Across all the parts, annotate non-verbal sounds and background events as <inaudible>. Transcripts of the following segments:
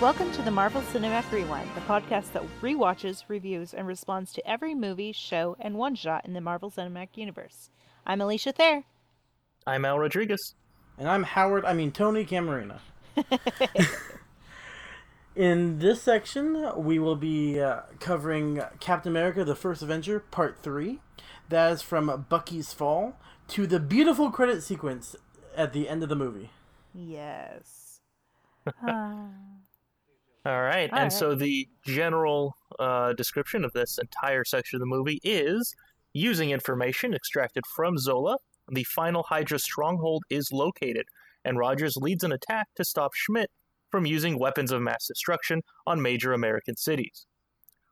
Welcome to the Marvel Cinematic Rewind, the podcast that rewatches, reviews, and responds to every movie, show, and one shot in the Marvel Cinematic Universe. I'm Alicia Thayer. I'm Al Rodriguez. And I'm Howard, I mean Tony Camarina. <laughs> In this section, we will be uh, covering Captain America the First Avenger, Part 3. That is from Bucky's Fall to the beautiful credit sequence at the end of the movie. Yes. <laughs> All right. All and right. so the general uh, description of this entire section of the movie is using information extracted from Zola, the final Hydra stronghold is located, and Rogers leads an attack to stop Schmidt from using weapons of mass destruction on major American cities.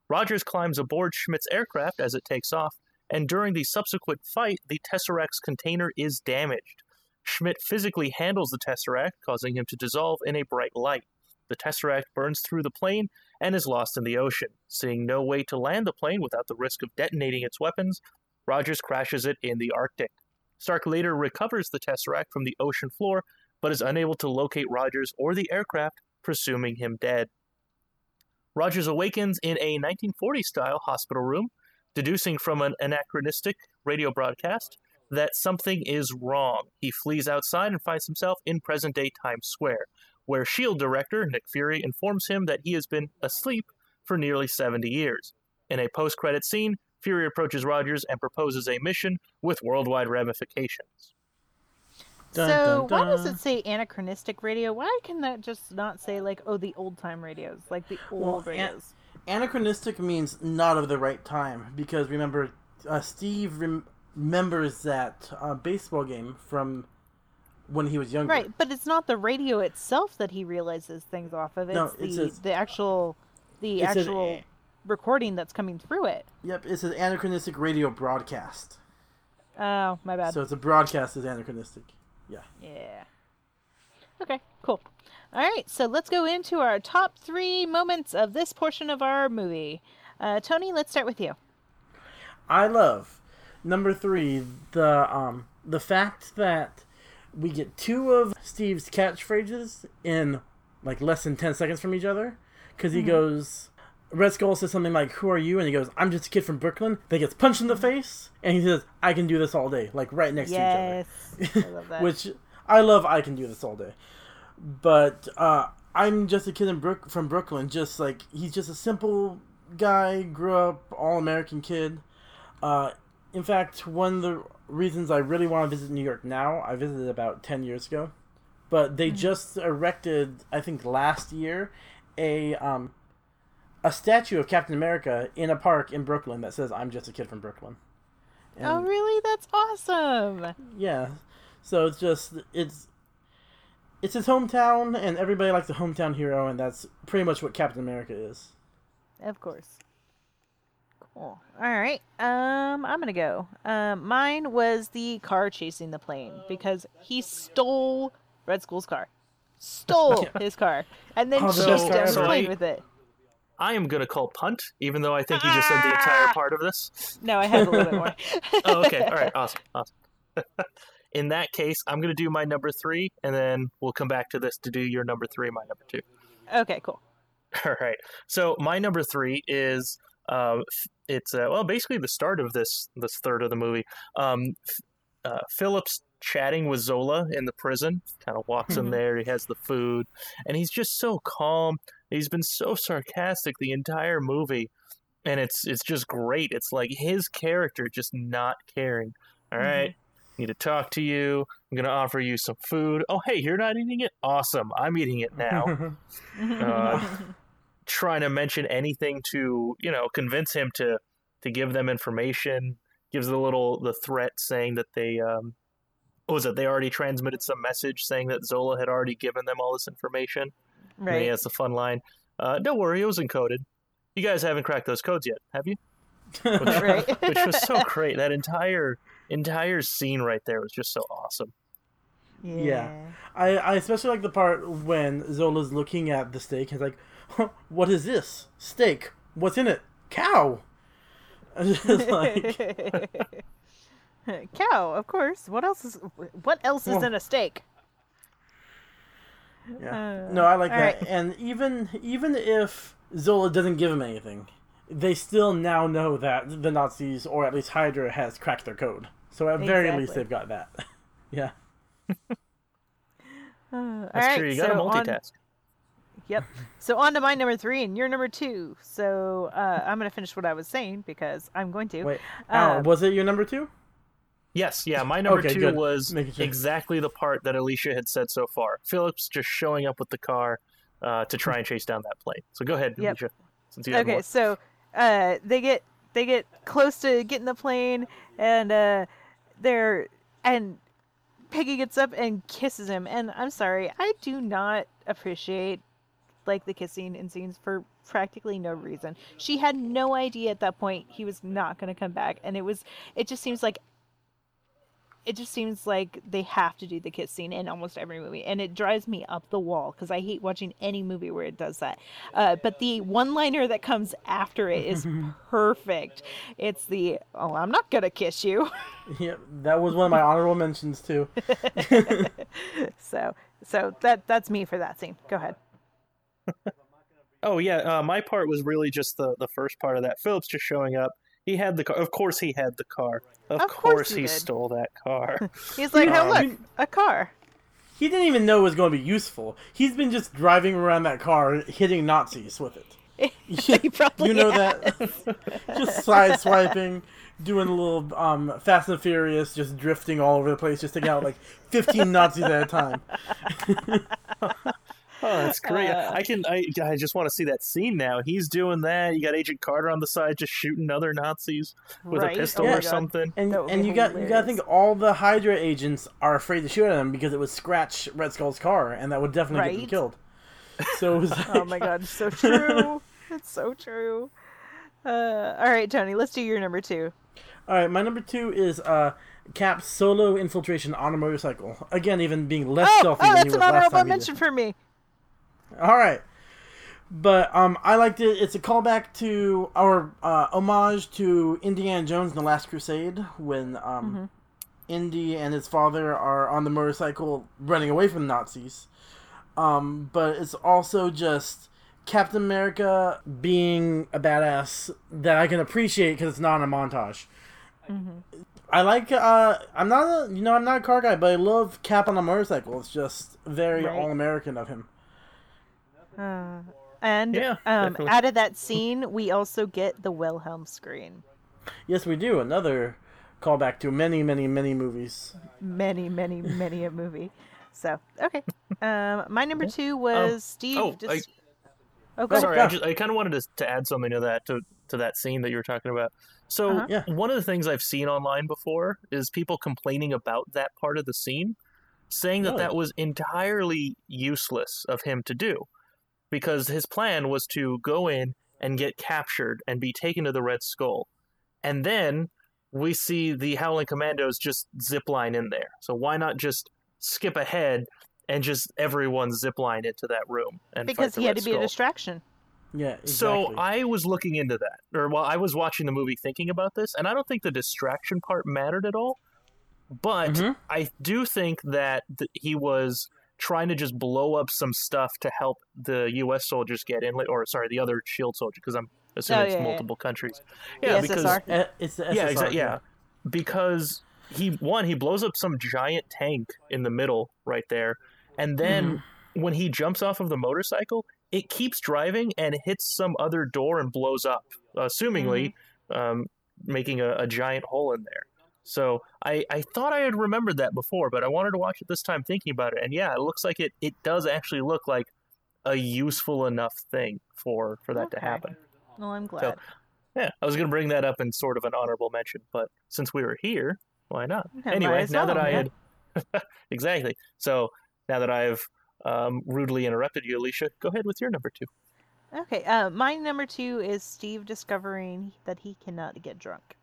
Rogers climbs aboard Schmidt's aircraft as it takes off, and during the subsequent fight, the Tesseract's container is damaged. Schmidt physically handles the Tesseract, causing him to dissolve in a bright light. The Tesseract burns through the plane and is lost in the ocean. Seeing no way to land the plane without the risk of detonating its weapons, Rogers crashes it in the Arctic. Stark later recovers the Tesseract from the ocean floor, but is unable to locate Rogers or the aircraft, presuming him dead. Rogers awakens in a 1940 style hospital room, deducing from an anachronistic radio broadcast that something is wrong. He flees outside and finds himself in present day Times Square, where SHIELD director Nick Fury informs him that he has been asleep for nearly 70 years. In a post credit scene, Fury approaches Rogers and proposes a mission with worldwide ramifications. Dun, so, dun, why does it say anachronistic radio? Why can that just not say, like, oh, the old time radios? Like the old Well, an- radios. Anachronistic means not of the right time, because remember, uh, Steve rem- remembers that uh, baseball game from when he was younger. Right, but it's not the radio itself that he realizes things off of. It's No, the it says- the actual the actual a- recording that's coming through it. Yep, it's an anachronistic radio broadcast. Oh, my bad. So it's a broadcast is anachronistic. Yeah. yeah. Okay, cool. All right, so let's go into our top three moments of this portion of our movie. Uh, Tony, let's start with you. I love number three the um the fact that we get two of Steve's catchphrases in like less than ten seconds from each other because he goes. Red Skull says something like, "Who are you?" and he goes, "I'm just a kid from Brooklyn." Then gets punched in the face, and he says, "I can do this all day," like right next Yes, to each other. I love that. <laughs> Which I love. I can do this all day, but uh, I'm just a kid in Brook from Brooklyn. Just like he's just a simple guy, grew up all American kid. Uh, in fact, one of the reasons I really want to visit New York now, I visited about ten years ago, but they just erected, I think last year, a um, a statue of Captain America in a park in Brooklyn that says "I'm just a kid from Brooklyn." oh, really? That's awesome. Yeah. So it's just it's it's his hometown and everybody likes a hometown hero and that's pretty much what Captain America is. Of course. Cool. All right. Um, I'm gonna go. Um, mine was the car chasing the plane because he stole Red Skull's car, stole <laughs> his car, and then the chased down the ever. plane with it. I am going to call punt, even though I think you just said the entire part of this. No, I have a little bit more. <laughs> Oh, okay. All right. Awesome. Awesome. <laughs> In that case, I'm going to do my number three, and then we'll come back to this to do your number three, my number two. Okay, cool. All right. So my number three is uh, it's uh, well basically the start of this this third of the movie. Um, uh, Phillips chatting with Zola in the prison. Kind of walks in Mhm. there. He has the food, and he's just so calm. He's been so sarcastic the entire movie, and it's it's just great. It's like his character just not caring. All right. Need to talk to you. I'm gonna offer you some food. Oh, hey, you're not eating it? Awesome. I'm eating it now <laughs> uh, <laughs> trying to mention anything to you know convince him to to give them information gives the little the threat saying that they um what was it? They already transmitted some message saying that zola had already given them all this information. Right. and then he has the fun line. Uh, don't worry it was encoded. You guys haven't cracked those codes yet have you? <laughs> Right. which was so <laughs> great. That entire entire scene right there was just so awesome. Yeah. I, I especially like the part when Zola's looking at the steak He's like, huh, <laughs> "What is this steak? What's in it? Cow." <laughs> Like, <laughs> Cow, of course. What else is what else is Well- in a steak? Yeah. Uh, no, I like that. right. And even even if Zola doesn't give him anything, they still now know that the Nazis, or at least Hydra, has cracked their code. So at very least they've got that. yeah. Uh, all That's right, true. You got to so multitask. Yep. So on to my number three, and you're number two. So uh, I'm gonna finish what I was saying because I'm going to. Wait, Alan, Um, was it your number two? Yes, yeah. My number Okay, two good. was sure. exactly the part that Alicia had said so far. Phillips just showing up with the car uh, to try and chase down that plane. So go ahead, Yep. Alicia. Since you okay, more. so uh, they get they get close to getting the plane, and uh, they're and Peggy gets up and kisses him. And I'm sorry, I do not appreciate like the kissing in scenes for practically no reason. She had no idea at that point he was not going to come back, and it was it just seems like it just seems like they have to do the kiss scene in almost every movie and it drives me up the wall because i hate watching any movie where it does that. Uh, but the one liner that comes after it is <laughs> perfect. It's the oh i'm not gonna kiss you. <laughs> Yeah, that was one of my honorable mentions too. <laughs> so so that that's me for that scene. Go ahead Oh yeah, uh, my part was really just the the first part of that. Phillips just showing up. He had the car. Of course, he had the car. Of, Of course, course he he did. stole that car. <laughs> he's like oh Um, look a car He didn't even know it was going to be useful. He's been just driving around that car, hitting Nazis with it. <laughs> he <laughs> probably you know that? just side swiping, doing a little um, Fast and Furious, just drifting all over the place, just taking out like 15 Nazis at a time. Oh, that's great. Uh, I can. I, I just want to see that scene now. He's doing that. You got Agent Carter on the side, just shooting other Nazis with Right? a pistol Oh or God. something. And and you got you got to think all the Hydra agents are afraid to shoot at him because it would scratch Red Skull's car, and that would definitely get them Right. killed. So it was <laughs> oh my god it's so <laughs> true it's so true uh, all right tony let's do your number two All right, my number two is uh, Cap's solo infiltration on a motorcycle. Again, even being less oh, stealthy oh than he that's was an last honorable time. mention for me All right, but um, I liked it. It's a callback to our uh, homage to Indiana Jones and the Last Crusade when um, Mm-hmm. Indy and his father are on the motorcycle running away from the Nazis. Um, but it's also just Captain America being a badass that I can appreciate because it's not a montage. Mm-hmm. I like. Uh, I'm not a you know I'm not a car guy, but I love Cap on a motorcycle. It's just very Right. all American of him. Uh, and Yeah, um, out of that scene, we also get the Wilhelm scream. Yes, we do. Another callback to many, many, many movies. Many, many, many a movie. So okay, um, my number two was Steve. oh, just... I- oh, go Sorry, ahead. I just I kind of wanted to, to add something to that to to that scene that you were talking about. So Uh-huh. Yeah. one of the things I've seen online before is people complaining about that part of the scene, saying that Really? that was entirely useless of him to do, because his plan was to go in and get captured and be taken to the Red Skull, and then we see the Howling Commandos just zipline in there. So why not just skip ahead and just everyone zipline into that room and fight because the he had Red to be a distraction. Yeah, exactly. So I was looking into that, or well, I was watching the movie thinking about this, and I don't think the distraction part mattered at all. But Mhm. I do think that th- he was trying to just blow up some stuff to help the U.S. soldiers get in, or sorry, the other Shield soldier, because I'm assuming Oh, it's yeah, yeah. multiple countries. The Yeah, because SSR. It's the SSR. yeah, exactly. Yeah, because he one he blows up some giant tank in the middle right there, and then when he jumps off of the motorcycle, it keeps driving and hits some other door and blows up, assumingly, um, making a, a giant hole in there. So I, I thought I had remembered that before, but I wanted to watch it this time thinking about it, and yeah, it looks like it, it does actually look like a useful enough thing for for that to happen. Well, I'm glad. Yeah, I was going to bring that up in sort of an honorable mention, but since we were here, why not? Anyway, now that I had <laughs> exactly, so now that I've um, rudely interrupted you, Alicia, go ahead with your number two. Okay, uh, my number two is Steve discovering that he cannot get drunk.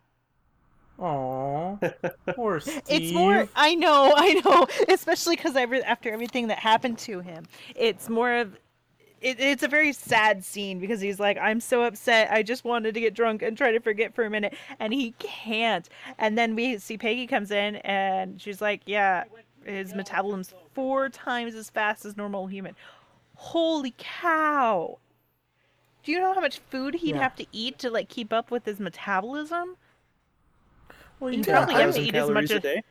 Aww. Poor Steve. <laughs> It's more. I know, I know. <laughs> Especially because after everything that happened to him, it's more of. It, it's a very sad scene because he's like, I'm so upset. I just wanted to get drunk and try to forget for a minute, and he can't. And then we see Peggy comes in and she's like, Yeah, his metabolism's four times as fast as normal human. Holy cow! Do you know how much food he'd Yeah. have to eat to like keep up with his metabolism? Well, You you probably have to eat as much calories a as-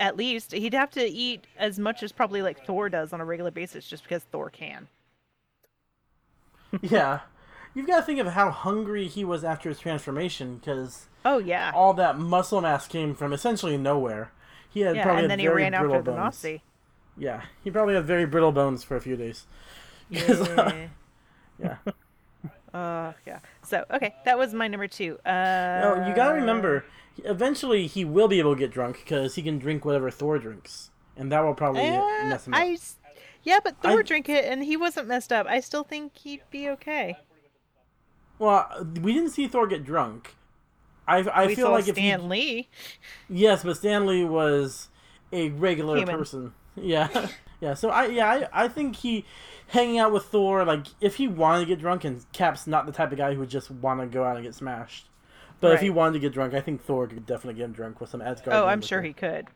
At least he'd have to eat as much as probably like Thor does on a regular basis, just because Thor can. yeah. You've got to think of how hungry he was after his transformation, because Oh yeah. all that muscle mass came from essentially nowhere. He had yeah, probably and had then he ran brittle after the. Nazi. Yeah, he probably had very brittle bones for a few days. <laughs> 'Cause, uh, Yeah. yeah. <laughs> Uh, yeah. So okay, that was my number two. Uh, No, you gotta remember, eventually he will be able to get drunk because he can drink whatever Thor drinks, and that will probably uh, mess him up. I, yeah, but Thor I- drank it and he wasn't messed up. I still think he'd be okay. Well, we didn't see Thor get drunk. I I we feel like if Stan he, Lee. <laughs> yes, but Stan Lee was a regular Human. person. Yeah, <laughs> yeah. So I yeah I, I think he hanging out with Thor like if he wanted to get drunk and Cap's not the type of guy who would just want to go out and get smashed. But if he wanted to get drunk, I think Thor could definitely get him drunk with some Asgard. Oh, I'm sure he could.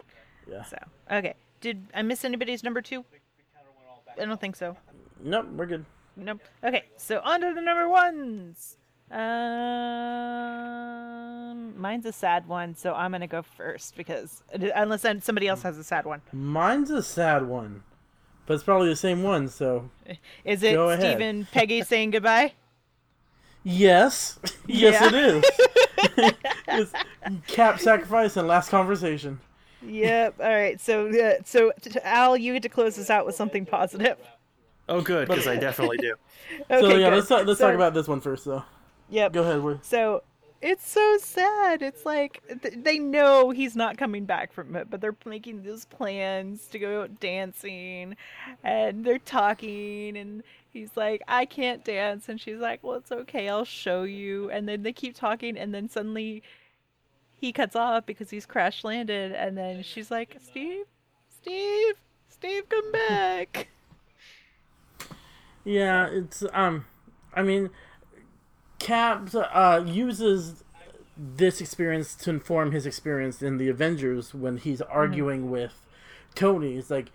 Yeah. So okay, did I miss anybody's number two? I don't think so. Nope, we're good. Nope. Okay, so on to the number ones. Um, mine's a sad one, so I'm gonna go first because unless somebody else has a sad one. Mine's a sad one, but it's probably the same one. So <laughs> Is it Go ahead. Steve and Peggy saying goodbye? yes, <laughs> yes, Yeah. it is. <laughs> <laughs> it's Cap sacrifice and last conversation. yep. All right. So, uh, so t- t- Al, you get to close this out with something positive. Oh, good, because I definitely do. <laughs> Okay. so yeah, good. let's talk, let's So- talk about this one first, though. Yep. Go ahead. Wi- So it's so sad. It's like th- they know he's not coming back from it, but they're making those plans to go out dancing, and they're talking, and he's like, "I can't dance," and she's like, "Well, it's okay. I'll show you." And then they keep talking, and then suddenly he cuts off because he's crash landed, and then she's like, "Steve, Steve, Steve, come back." <laughs> Yeah, it's um, I mean, Cap uh uses this experience to inform his experience in the Avengers when he's arguing with Tony. It's like,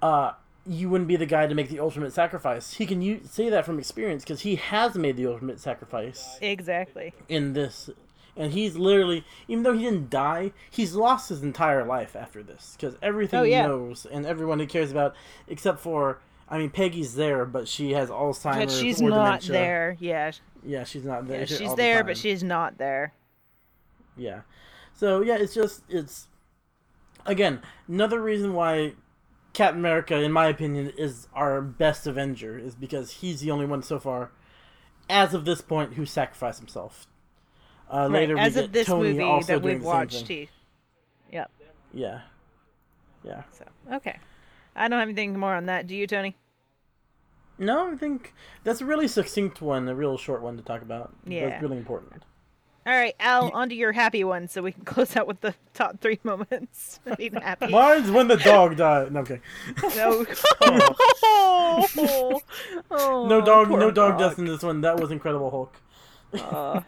uh, you wouldn't be the guy to make the ultimate sacrifice. He can u- say that from experience because he has made the ultimate sacrifice exactly. in this. And he's literally, even though he didn't die, he's lost his entire life after this because everything Oh, yeah. he knows and everyone he cares about, except for, I mean, Peggy's there, but she has Alzheimer's But she's not dementia. there. Yeah, Yeah, she's not there. yeah she's there, time. but she's not there. Yeah. So yeah, it's just it's again another reason why Captain America, in my opinion, is our best Avenger is because he's the only one so far, as of this point, who sacrificed himself. Uh, Right, later, as we of this Tony movie also that we've watched. He, yep. Yeah. Yeah. So okay, I don't have anything more on that. Do you, Tony? No, I think that's a really succinct one, a real short one to talk about. Yeah. That's really important. All right, Al, on to your happy one, so we can <laughs> close out with the top three moments. <laughs> Happy. Mine's when the dog died. No, I'm kidding. No. <laughs> Oh, No dog, poor no dog deaths in this one. That was Incredible Hulk. Aw.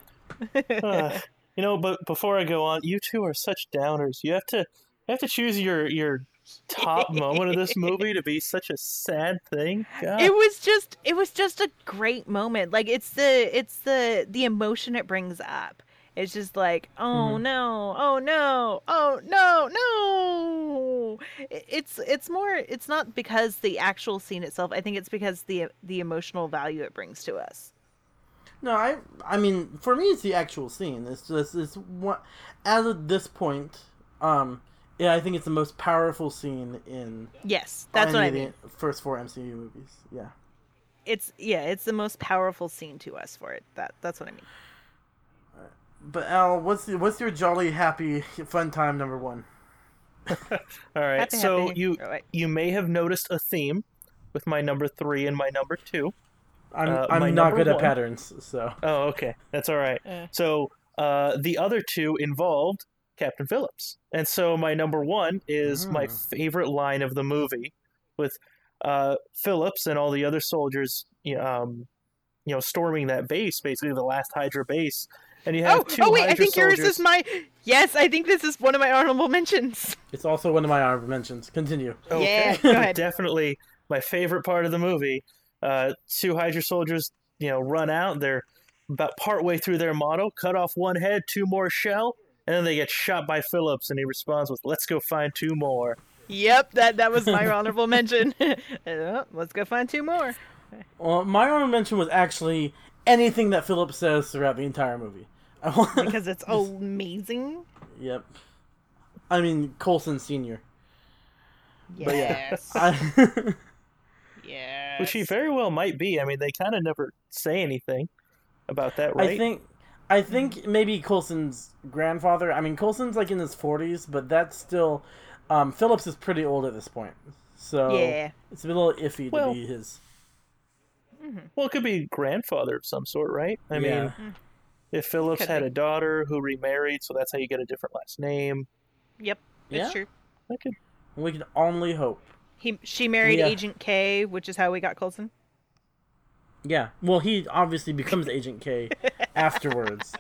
Uh, you know, but before I go on, you two are such downers. You have to you have to choose your your top <laughs> moment of this movie to be such a sad thing. God. it was just it was just a great moment like it's the it's the the emotion it brings up it's just like oh Mhm. no oh no oh no no it's it's more it's not because the actual scene itself i think it's because the the emotional value it brings to us No, I I mean, for me, it's the actual scene. It's just it's what as of this point, um, yeah, I think it's the most powerful scene in yes that's what i of the mean First four MCU movies. Yeah. it's yeah it's the most powerful scene to us for it that that's what i mean But Al, what's the, what's your jolly happy fun time number one? <laughs> All right, Happy, so happy. you Oh, you may have noticed a theme with my number three and my number two. I'm Uh, I'm not number good at patterns, so Oh, okay, that's all right. Uh. So uh, the other two involved Captain Phillips, and so my number one is my Mm. favorite line of the movie, with uh, Phillips and all the other soldiers, you know, um, you know, storming that base, basically the last Hydra base, and you have Oh, two oh wait, I Hydra think yours soldiers. is my. Yes, I think this is one of my honorable mentions. It's also one of my honorable mentions. Continue. Yeah, go <laughs> ahead. Definitely my favorite part of the movie. Uh, two Hydra soldiers, you know, run out. They're about partway through their motto, cut off one head, two more shell, and then they get shot by Phillips, and he responds with, "Let's go find two more." Yep, that that was my <laughs> honorable mention. <laughs> Uh, let's go find two more. Well, my honorable mention was actually anything that Phillips says throughout the entire movie. <laughs> Because it's amazing. yep. I mean, Coulson Senior. But yeah, I, yes. Which he very well might be. I mean, they kind of never say anything about that, right? I think, I think maybe Coulson's grandfather. I mean, Coulson's like in his forties, but that's still. Um, Phillips is pretty old at this point, so Yeah. it's a little iffy to be his. Well, it could be grandfather of some sort, right? I Yeah. mean, if Phillips Could had be. a daughter who remarried, so that's how you get a different last name. Yep. that's Yeah. true. That could We can only hope. He she married Yeah. Agent K, which is how we got Coulson. Yeah. Well, he obviously becomes Agent K <laughs> afterwards.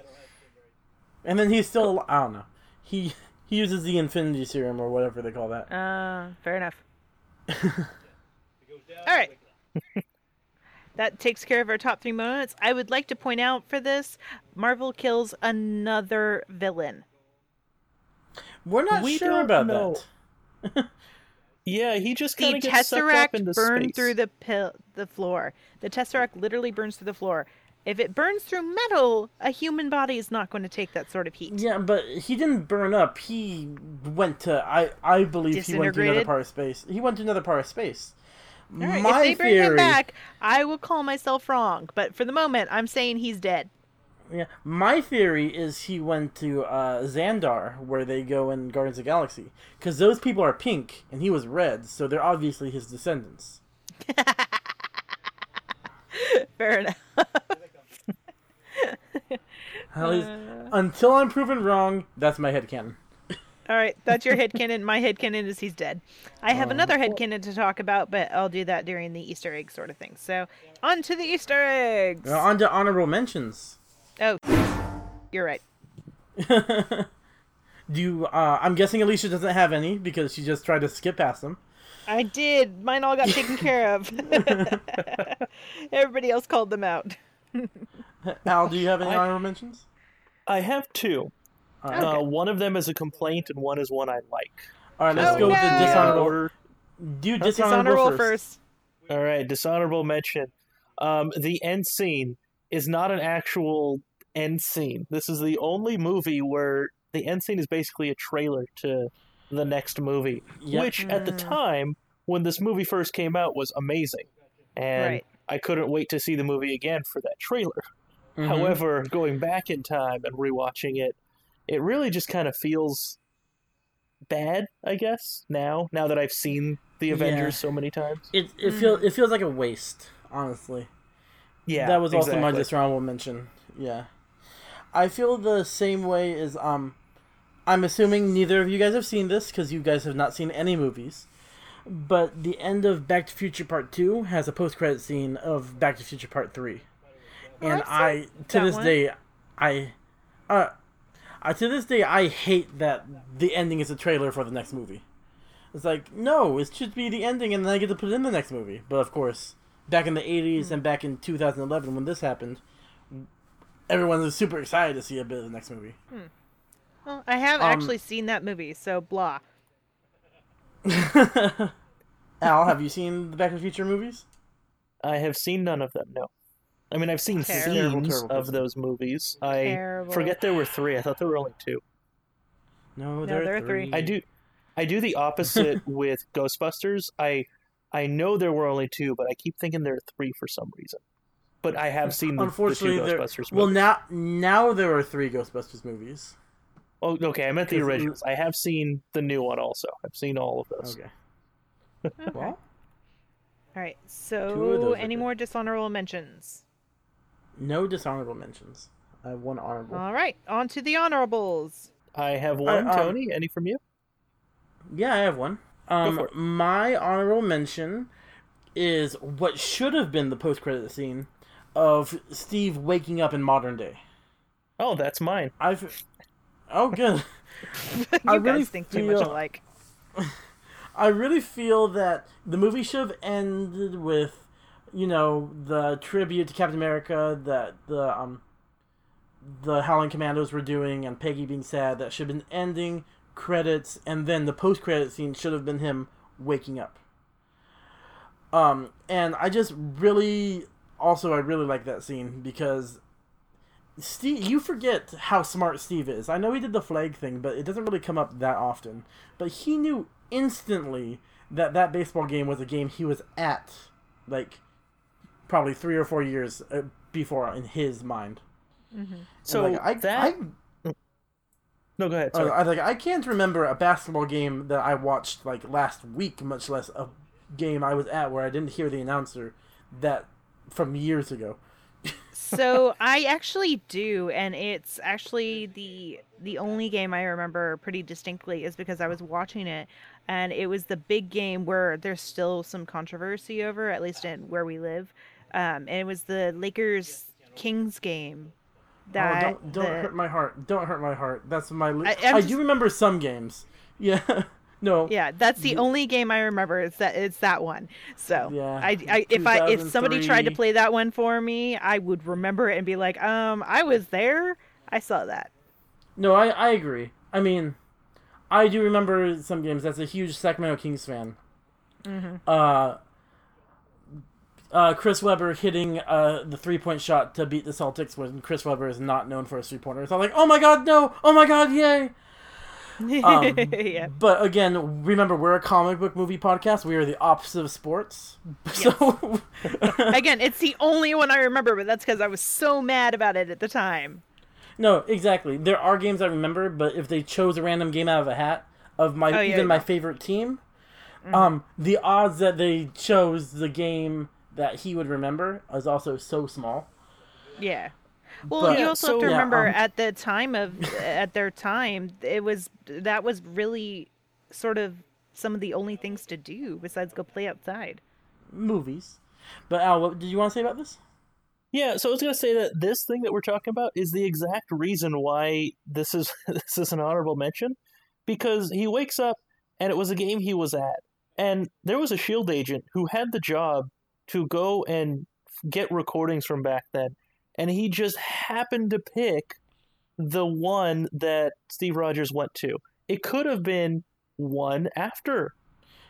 And then he's still I don't know. He he uses the Infinity Serum or whatever they call that. Uh, fair enough. <laughs> All right. that takes care of our top three moments. I would like to point out for this, Marvel kills another villain. We're not We sure don't about know. that. <laughs> Yeah, he just kind of gets sucked up Tesseract into burned space. through the pil- the floor. The Tesseract literally burns through the floor. If it burns through metal, a human body is not going to take that sort of heat. Yeah, but he didn't burn up. He went to I I believe he went to another part of space. He went to another part of space. All right, My if they bring theory, him back, I will call myself wrong. But for the moment, I'm saying he's dead. Yeah, my theory is he went to uh, Xandar, where they go in Guardians of the Galaxy, because those people are pink and he was red, so they're obviously his descendants. <laughs> Fair enough. <laughs> At least, Uh. until I'm proven wrong, that's my head headcanon. All right, that's your head <laughs> headcanon. My head headcanon is he's dead. I have another head headcanon to talk about, but I'll do that during the Easter egg sort of thing. So, on to the Easter eggs. Now, on to honorable mentions. Oh, you're right. <laughs> Do you, uh, I'm guessing Alicia doesn't have any because she just tried to skip past them. I did. Mine all got <laughs> taken care of. <laughs> Everybody else called them out. Al, do you have any I- honorable mentions? I have two. All right, Uh, one of them is a complaint, and one is one I like. All right let's Oh, go with the no. dishonorable. Order. Do dishonorable, Dishonorable first. first. All right, dishonorable mention. Um, the end scene is not an actual end scene. This is the only movie where the end scene is basically a trailer to the next movie, Yep. which at the Mm. time when this movie first came out was amazing, and Right. I couldn't wait to see the movie again for that trailer. Mhm. However, going back in time and rewatching it, it really just kind of feels bad, I guess, now now that I've seen the Yeah. Avengers so many times. it it feels it feels like a waste, honestly. Yeah. that was also my exactly. dishonorable mention. Yeah, I feel the same way as um. I'm assuming neither of you guys have seen this because you guys have not seen any movies. But the end of Back to Future Part Two has a post-credit scene of Back to Future Part Three, and I've seen I to this one. day, I, uh, I to this day I hate that the ending is a trailer for the next movie. It's like no, it should be the ending, and then I get to put it in the next movie. But of course, back in the '80s Hmm. and back in 2011 when this happened, everyone was super excited to see a bit of the next movie. Well, I have Um, actually seen that movie, so blah. <laughs> Al, have you seen the Back to the Future movies? I have seen none of them. No, I mean I've seen Terrible. scenes Terrible, terrible of those movies. I Terrible. forget there were three. I thought there were only two. No, there there are are three. three. I do, I do the opposite <laughs> with Ghostbusters. I, I know there were only two, but I keep thinking there are three for some reason. But I have seen the, Unfortunately, the two there. Ghostbusters. Well, movies. now now there are three Ghostbusters movies. oh, okay. I meant the originals. I have seen the new one also. I've seen all of those. Okay. Okay. Well, All right. So, any more dishonorable mentions? no dishonorable mentions. I have one honorable. All right. On to the honorables. I have one. um, Tony, any from you? Yeah, I have one. Um, my honorable mention is what should have been the post-credit scene of Steve waking up in modern day. Oh, that's mine. I've. Oh, good. <laughs> you I guys really think too much feel- alike. <laughs> I really feel that the movie should have ended with, you know, the tribute to Captain America that the um, the Howling Commandos were doing, and Peggy being sad. That should have been ending credits, and then the post credit scene should have been him waking up. Um, and I just really, also, I really like that scene because Steve, you forget how smart Steve is. I know he did the flag thing, but it doesn't really come up that often. But he knew instantly that that baseball game was a game he was at, like, probably three or four years uh, before in his mind. And, So like, I, that I, no, go ahead. I, Sorry. I like I can't remember a basketball game that I watched like last week, much less a game I was at where I didn't hear the announcer that from years ago. so <laughs> I actually do, and it's actually the the only game I remember pretty distinctly is because I was watching it, and it was the big game where there's still some controversy over, at least in where we live, um, and it was the Lakers Kings game. That oh, don't don't the- hurt my heart. Don't hurt my heart. That's my. I- I, just- do remember some games. <laughs> Yeah. no. Yeah, that's the only game I remember. Is that it's that one. So Yeah, I, I if I if somebody tried to play that one for me, I would remember it and be like, um, I was there. I saw that. No, I I agree. I mean, I do remember some games. That's a huge Sacramento Kings fan. Mm-hmm. Uh. Uh, Chris Webber hitting uh, the three point shot to beat the Celtics when Chris Webber is not known for his three pointers. I'm like, oh my god, no! Oh my god, yay! <laughs> Um, yeah. But again, remember we're a comic book movie podcast. We are the opposite of sports. <laughs> So <laughs> Again, it's the only one I remember, but that's because I was so mad about it at the time. no, exactly. There are games I remember, but if they chose a random game out of a hat of my Oh, yeah, even my favorite team, um, the odds that they chose the game that he would remember is also so small. Yeah. Well, But- you also so- have to Yeah, remember um, at the time of at their time, it was that was really sort of some of the only things to do besides go play outside. Movies. But Al, what did you want to say about this? Yeah, so I was gonna say that this thing that we're talking about is the exact reason why this is <laughs> this is an honorable mention, because he wakes up and it was a game he was at, and there was a Shield agent who had the job to go and get recordings from back then, and he just happened to pick the one that Steve Rogers went to. It could have been one after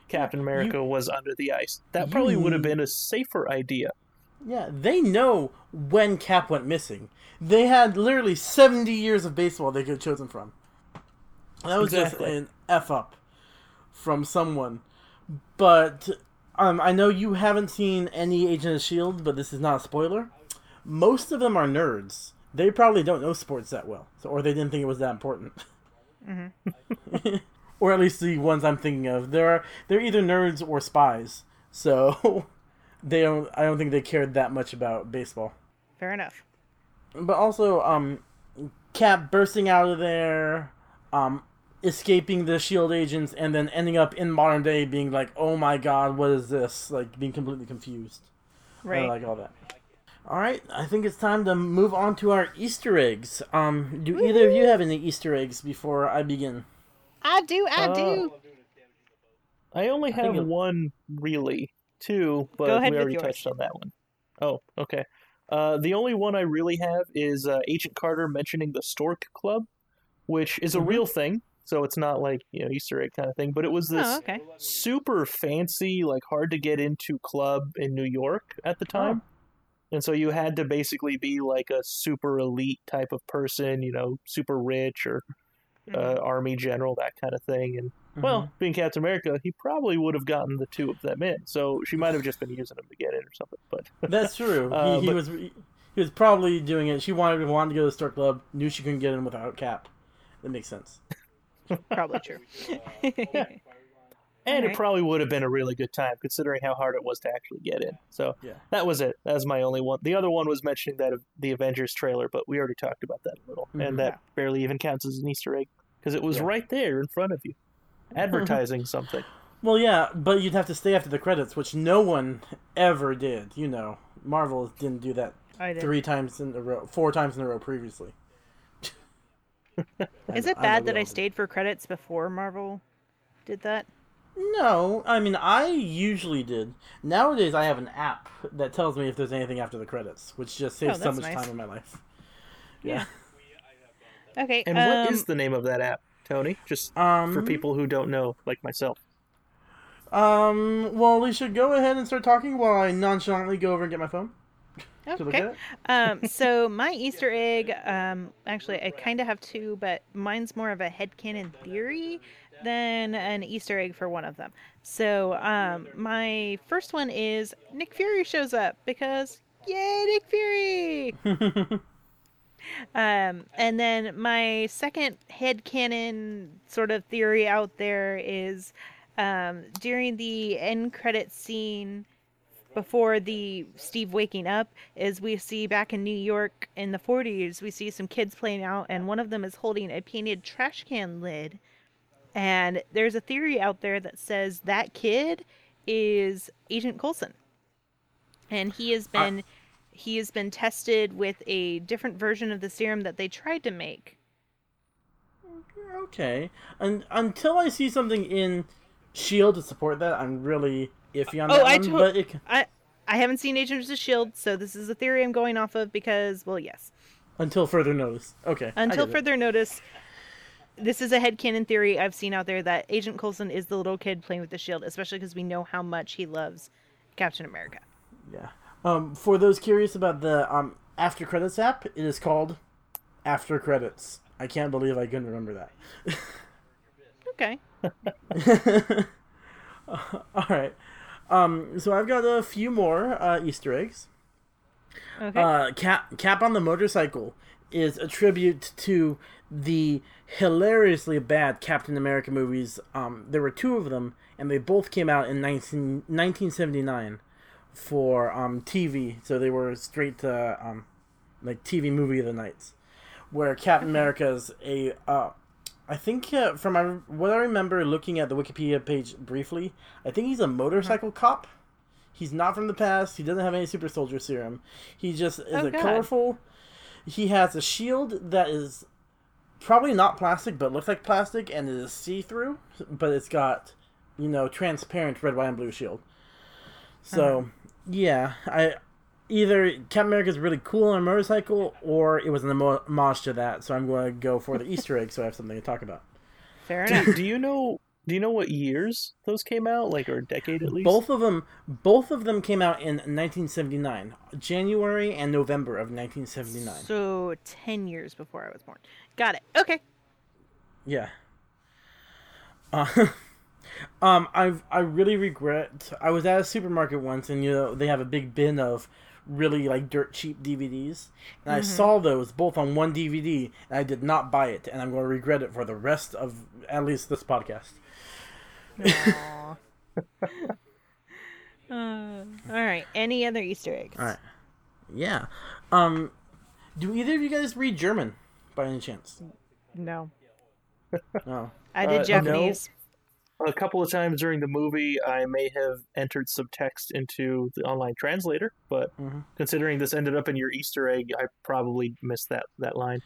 Captain America was under the ice. That probably would have been a safer idea. Yeah, they know when Cap went missing. They had literally 70 years of baseball they could have chosen from. That was Exactly. just an F up from someone. But um, I know you haven't seen any Agent of S.H.I.E.L.D., but this is not a spoiler. Most of them are nerds. They probably don't know sports that well, so, or they didn't think it was that important. <laughs> or at least the ones I'm thinking of. They're they're either nerds or spies. So <laughs> they don't. I don't think they cared that much about baseball. Fair enough. But also, um, Cap bursting out of there, um, escaping the Shield agents, and then ending up in modern day, being like, "Oh my God, what is this?" Like being completely confused. Right. I like all that. All right, I think it's time to move on to our Easter eggs. Um, do either of you have any Easter eggs before I begin? I do. I Uh, do. I only have it- one, really. Two, but Go ahead we already yours. touched on that one. Oh, okay. Uh, the only one I really have is uh, Agent Carter mentioning the Stork Club, which is a Mhm. real thing. So it's not like you know Easter egg kind of thing, but it was this Oh, okay. super fancy, like hard to get into club in New York at the time. And so you had to basically be like a super elite type of person, you know, super rich or uh, army general, that kind of thing. And well, being Captain America, he probably would have gotten the two of them in. So she might have just been using them to get in or something. But <laughs> That's true. Uh, he, he but- was he was probably doing it. She wanted wanted to go to the Stork Club. Knew she couldn't get in without Cap. That makes sense. Probably true. <laughs> and it probably would have been a really good time considering how hard it was to actually get in. So Yeah. that was it. That was my only one. The other one was mentioning that of the Avengers trailer, but we already talked about that a little, Mhm. and that barely even counts as an Easter egg because it was Yeah. right there in front of you, advertising <laughs> something. Well, yeah, but you'd have to stay after the credits, which no one ever did. You know, Marvel didn't do that did. three times in a row, four times in a row previously. <laughs> Is it bad that I stayed for credits before Marvel did that? No, I mean I usually did. Nowadays, I have an app that tells me if there's anything after the credits, which just saves Oh, so much nice. time in my life. Yeah. Okay. And um, what is the name of that app, Tony? Just Um. for people who don't know, like myself. Um. Well, we should go ahead and start talking while I nonchalantly go over and get my phone to look Okay. um, <laughs> so my Easter egg, um, actually, I kind of have two, but mine's more of a head headcanon theory than an Easter egg for one of them. So um, my first one is Nick Fury shows up because yay, Nick Fury! <laughs> Um, and then my second head headcanon sort of theory out there is um, during the end credit scene before the Steve waking up is we see back in New York in the 40s we see some kids playing out and one of them is holding a painted trash can lid. And there's a theory out there that says that kid is Agent Coulson. And he has been he has been tested with a different version of the serum that they tried to make. Okay. And until I see something in Shield to support that, I'm really iffy on Oh, that I one. to- but it, I I haven't seen Agents of Shield, so this is a theory I'm going off of because, well, yes. until further notice. Okay. Until get it. further notice, this is a headcanon theory I've seen out there that Agent Coulson is the little kid playing with the shield, especially because we know how much he loves Captain America. Yeah. Um, for those curious about the um after credits app, it is called After Credits. I can't believe I couldn't remember that. <laughs> Okay. <laughs> All right. Um, so I've got a few more uh, Easter eggs. Okay. Uh, Cap Cap on the motorcycle is a tribute to the hilariously bad Captain America movies. Um, there were two of them, and they both came out in 19, 1979 for um, TV. So they were straight to um, like TV movie of the nights, where Captain America's a uh, I think uh, from my, what I remember looking at the Wikipedia page briefly, I think he's a motorcycle cop. He's not from the past. He doesn't have any super soldier serum. He just is Oh, a God. colorful. He has a shield that is probably not plastic, but looks like plastic, and it is see through. But it's got, you know, transparent red, white, and blue shield. So yeah, I either Captain America's really cool on a motorcycle, or it was an homage to that. So I'm going to go for the Easter egg, so I have something to talk about. Fair enough. Do, do you know? Do you know what years those came out? Like, or a decade at least? Both of them, both of them came out in 1979, January and November of 1979. so, 10 years before I was born. Got it. Okay. Yeah. Uh, <laughs> um, I I really regret. I was at a supermarket once, and you know they have a big bin of really like dirt cheap DVDs, and I saw those both on one DVD, and I did not buy it, and I'm going to regret it for the rest of at least this podcast. Aw. <laughs> uh, all right. Any other Easter eggs? All right. Yeah. Um, do either of you guys read German by any chance? No. No. I Uh, did no. Japanese. a couple of times during the movie, I may have entered some text into the online translator, but Mhm. considering this ended up in your Easter egg, I probably missed that that line.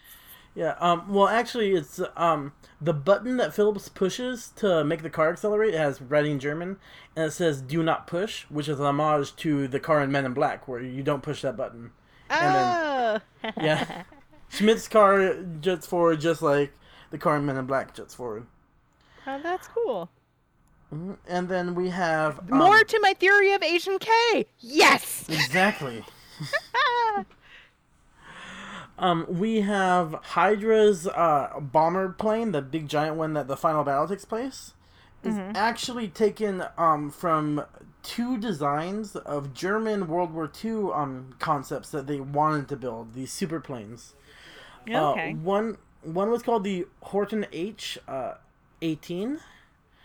Yeah. Um. Well, actually, it's um the button that Phillips pushes to make the car accelerate has writing German, and it says "Do not push," which is an homage to the car in Men in Black, where you don't push that button. Oh. Yeah. <laughs> Schmidt's car jets forward just like the car in Men in Black jets forward. oh, that's cool. And then we have um, More to my theory of Agent K. Yes. Exactly. <laughs> <laughs> Um, we have Hydra's uh, bomber plane, the big giant one that the final battle takes place, is actually taken um, from two designs of German World War II um, concepts that they wanted to build, these super planes. Uh, okay. one one was called the Horten H uh,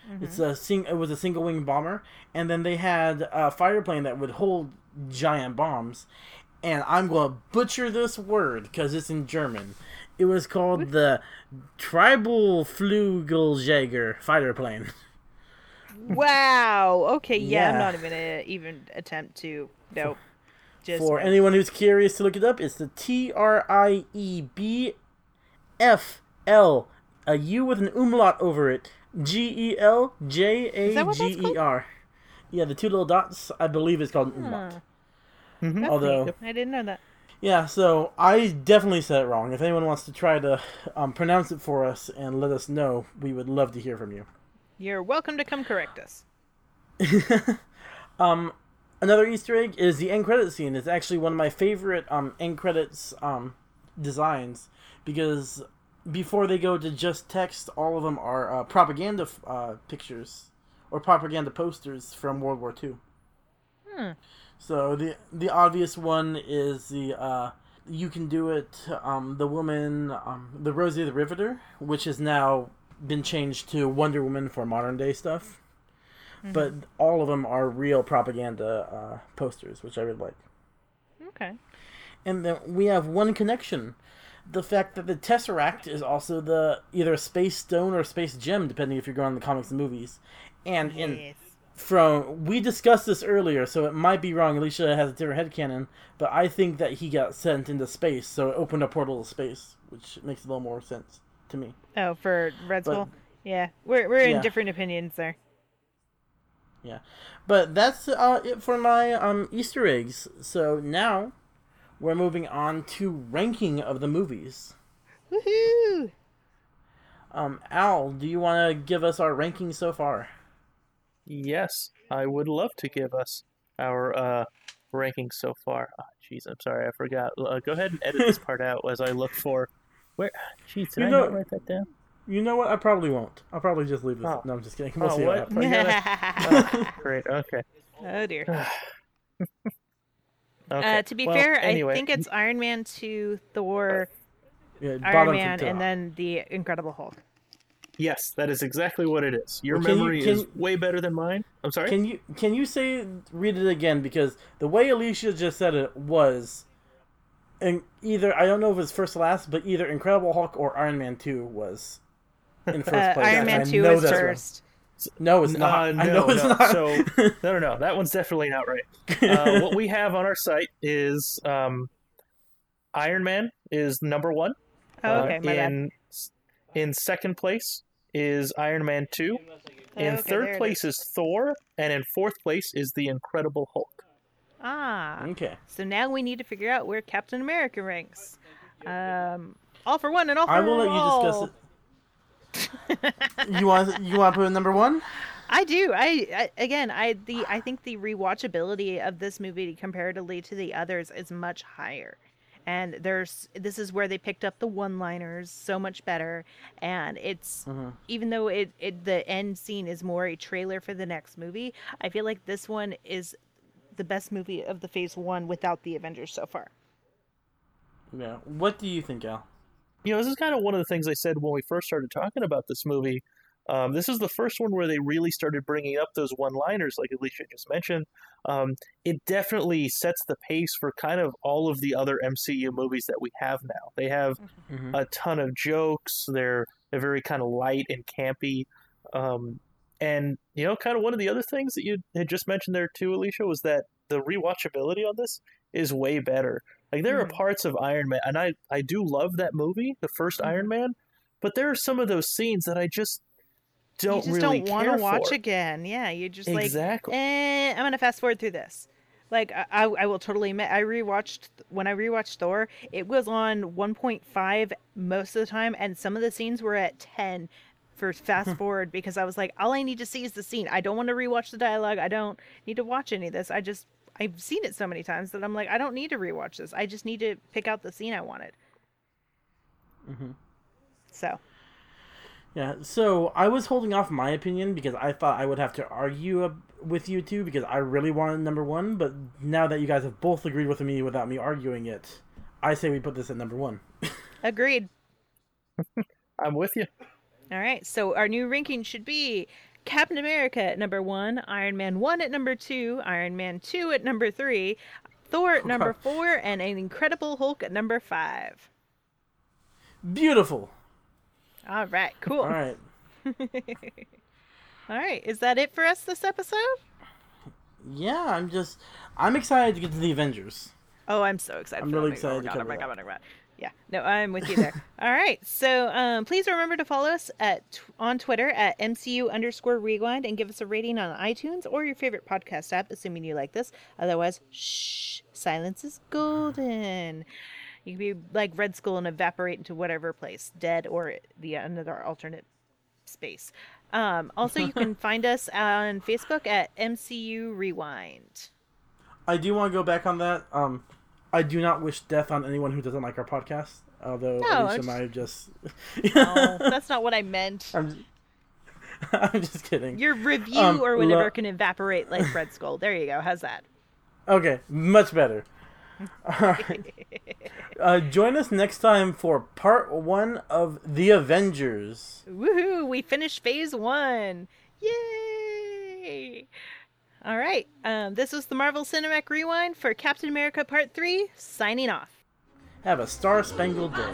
18. It's a sing. It was a single wing bomber, and then they had a fighter plane that would hold giant bombs. And I'm going to butcher this word because it's in German. It was called the Tribal Flugeljäger fighter plane. <laughs> wow. Okay. Yeah, I'm not even gonna even attempt to. Nope. Just For no. anyone who's curious to look it up, it's the T R I E B F L, a U with an umlaut over it. G E L J Is A G E R. Yeah, the two little dots. I believe it's called umlaut. That's Although- neat. I didn't know that. Yeah, so I definitely said it wrong. If anyone wants to try to um, pronounce it for us and let us know, we would love to hear from you. You're welcome to come correct us. <laughs> um, Another Easter egg is the end credit scene. It's actually one of my favorite um, end credits um, designs because before they go to just text, all of them are uh, propaganda uh, pictures or propaganda posters from World War II. So the the obvious one is the uh, "You Can Do It." Um, the woman, um, the Rosie the Riveter, which has now been changed to Wonder Woman for modern day stuff. But all of them are real propaganda uh, posters, which I really like. Okay. And then we have one connection: the fact that the Tesseract is also the either a space stone or space gem, depending if you're going on the comics and movies. And in from we discussed this earlier, so it might be wrong. Alicia has a different headcanon, but I think that he got sent into space, so it opened a portal to space, which makes a little more sense to me. Oh, for Red Skull. yeah, we're we're in Yeah. different opinions there. Yeah, but that's uh, it for my um Easter eggs. So now we're moving on to ranking of the movies. Woohoo! Um, Al, do you want to give us our ranking so far? Yes, I would love to give us our uh, rankings so far. Ah, jeez, I'm sorry, I forgot. Uh, go ahead and edit this part out as I look for where. Jeez, did You I know- not write that down? You know what? I probably won't. I'll probably just leave this. Oh. No, I'm just kidding. We'll Oh, see what? what happens. <laughs> Great. Okay. oh dear. <laughs> Okay. Uh, to be well, fair, anyway, I think it's Iron Man 2, Thor, Yeah, Iron Man, and then the Incredible Hulk. yes, that is exactly what it is. Your Well, can you- memory can is way better than mine. I'm sorry. Can you can you say read it again because the way Alicia just said it was, and either I don't know if it's first to last, but either Incredible Hulk or Iron Man Two was in <laughs> first Uh, place. Iron Man I 2 know is that's wrong. first. No, it's Uh, not. no, <laughs> I know it's no. not. So <laughs> no, no, no. That one's definitely not right. <laughs> Uh, what we have on our site is um, Iron Man is number one. Oh, Uh, okay, my bad. in in second place is Iron Man two. In Okay, third place is Thor, and in fourth place is the Incredible Hulk. Ah, okay, so now we need to figure out where Captain America ranks. Um, all for one and all for I will let you all. discuss it. You want you want to put it number one? I do. I, I again, I the I think the rewatchability of this movie comparatively to the others is much higher. And there's this is where they picked up the one-liners so much better and it's mm-hmm. even though it, it the end scene is more a trailer for the next movie, I feel like this one is the best movie of the phase 1 without the Avengers so far. Yeah. What do you think, Al? You know, this is kind of one of the things I said when we first started talking about this movie. Um, this is the first one where they really started bringing up those one-liners, like Alicia just mentioned. Um, it definitely sets the pace for kind of all of the other MCU movies that we have now. They have mm-hmm. a ton of jokes. They're they're very kind of light and campy. Um, and you know, kind of one of the other things that you had just mentioned there too, Alicia, was that the rewatchability on this is way better. Like there are Mhm. parts of Iron Man, and I I do love that movie, the 1st Iron Man, but there are some of those scenes that I just don't you just really don't want to watch for. again. Yeah, you just like Exactly. eh, I'm gonna fast forward through this. Like I, I I will totally admit, I rewatched when I rewatched Thor. It was on 1.5 most of the time, and some of the scenes were at 10 for fast forward because I was like, all I need to see is the scene. I don't want to rewatch the dialogue. I don't need to watch any of this. I just I've seen it so many times that I'm like, I don't need to rewatch this. I just need to pick out the scene I wanted. Mhm. So Yeah, so I was holding off my opinion because I thought I would have to argue with you two because I really wanted number one. But now that you guys have both agreed with me without me arguing it, I say we put this at number one. <laughs> agreed. <laughs> I'm with you. All right, so our new ranking should be Captain America at number one, Iron Man 1 at number two, Iron Man 2 at number three, Thor at number <laughs> four, and an Incredible Hulk at number five. Beautiful. All right, cool. All right. <laughs> All right, is that it for us this episode? Yeah, I'm just I'm excited to get to the Avengers. Oh, I'm so excited. I'm really excited oh to Oh my god! Oh my god! Oh my god! Yeah, no, I'm with you there. <laughs> All right, so um, please remember to follow us at on Twitter at MCU underscore Rewind and give us a rating on iTunes or your favorite podcast app, assuming you like this. Otherwise, shh, silence is golden. You can be like Red Skull and evaporate into whatever place, dead or the another alternate space. Um, also, you can <laughs> find us on Facebook at MCU Rewind. I do want to go back on that. Um, I do not wish death on anyone who doesn't like our podcast. Although No, Alicia it's- and I just, Oh, <laughs> that's not what I meant. I'm, <laughs> I'm just kidding. Your review Um, or whatever lo- can evaporate like Red <laughs> Skull. There you go. How's that? Okay, much better. Uh, join us next time for part one of The Avengers. Woohoo! We finished phase one. Yay! All right. Um, this was the Marvel Cinematic Rewind for Captain America Part 3, signing off. Have a star spangled day.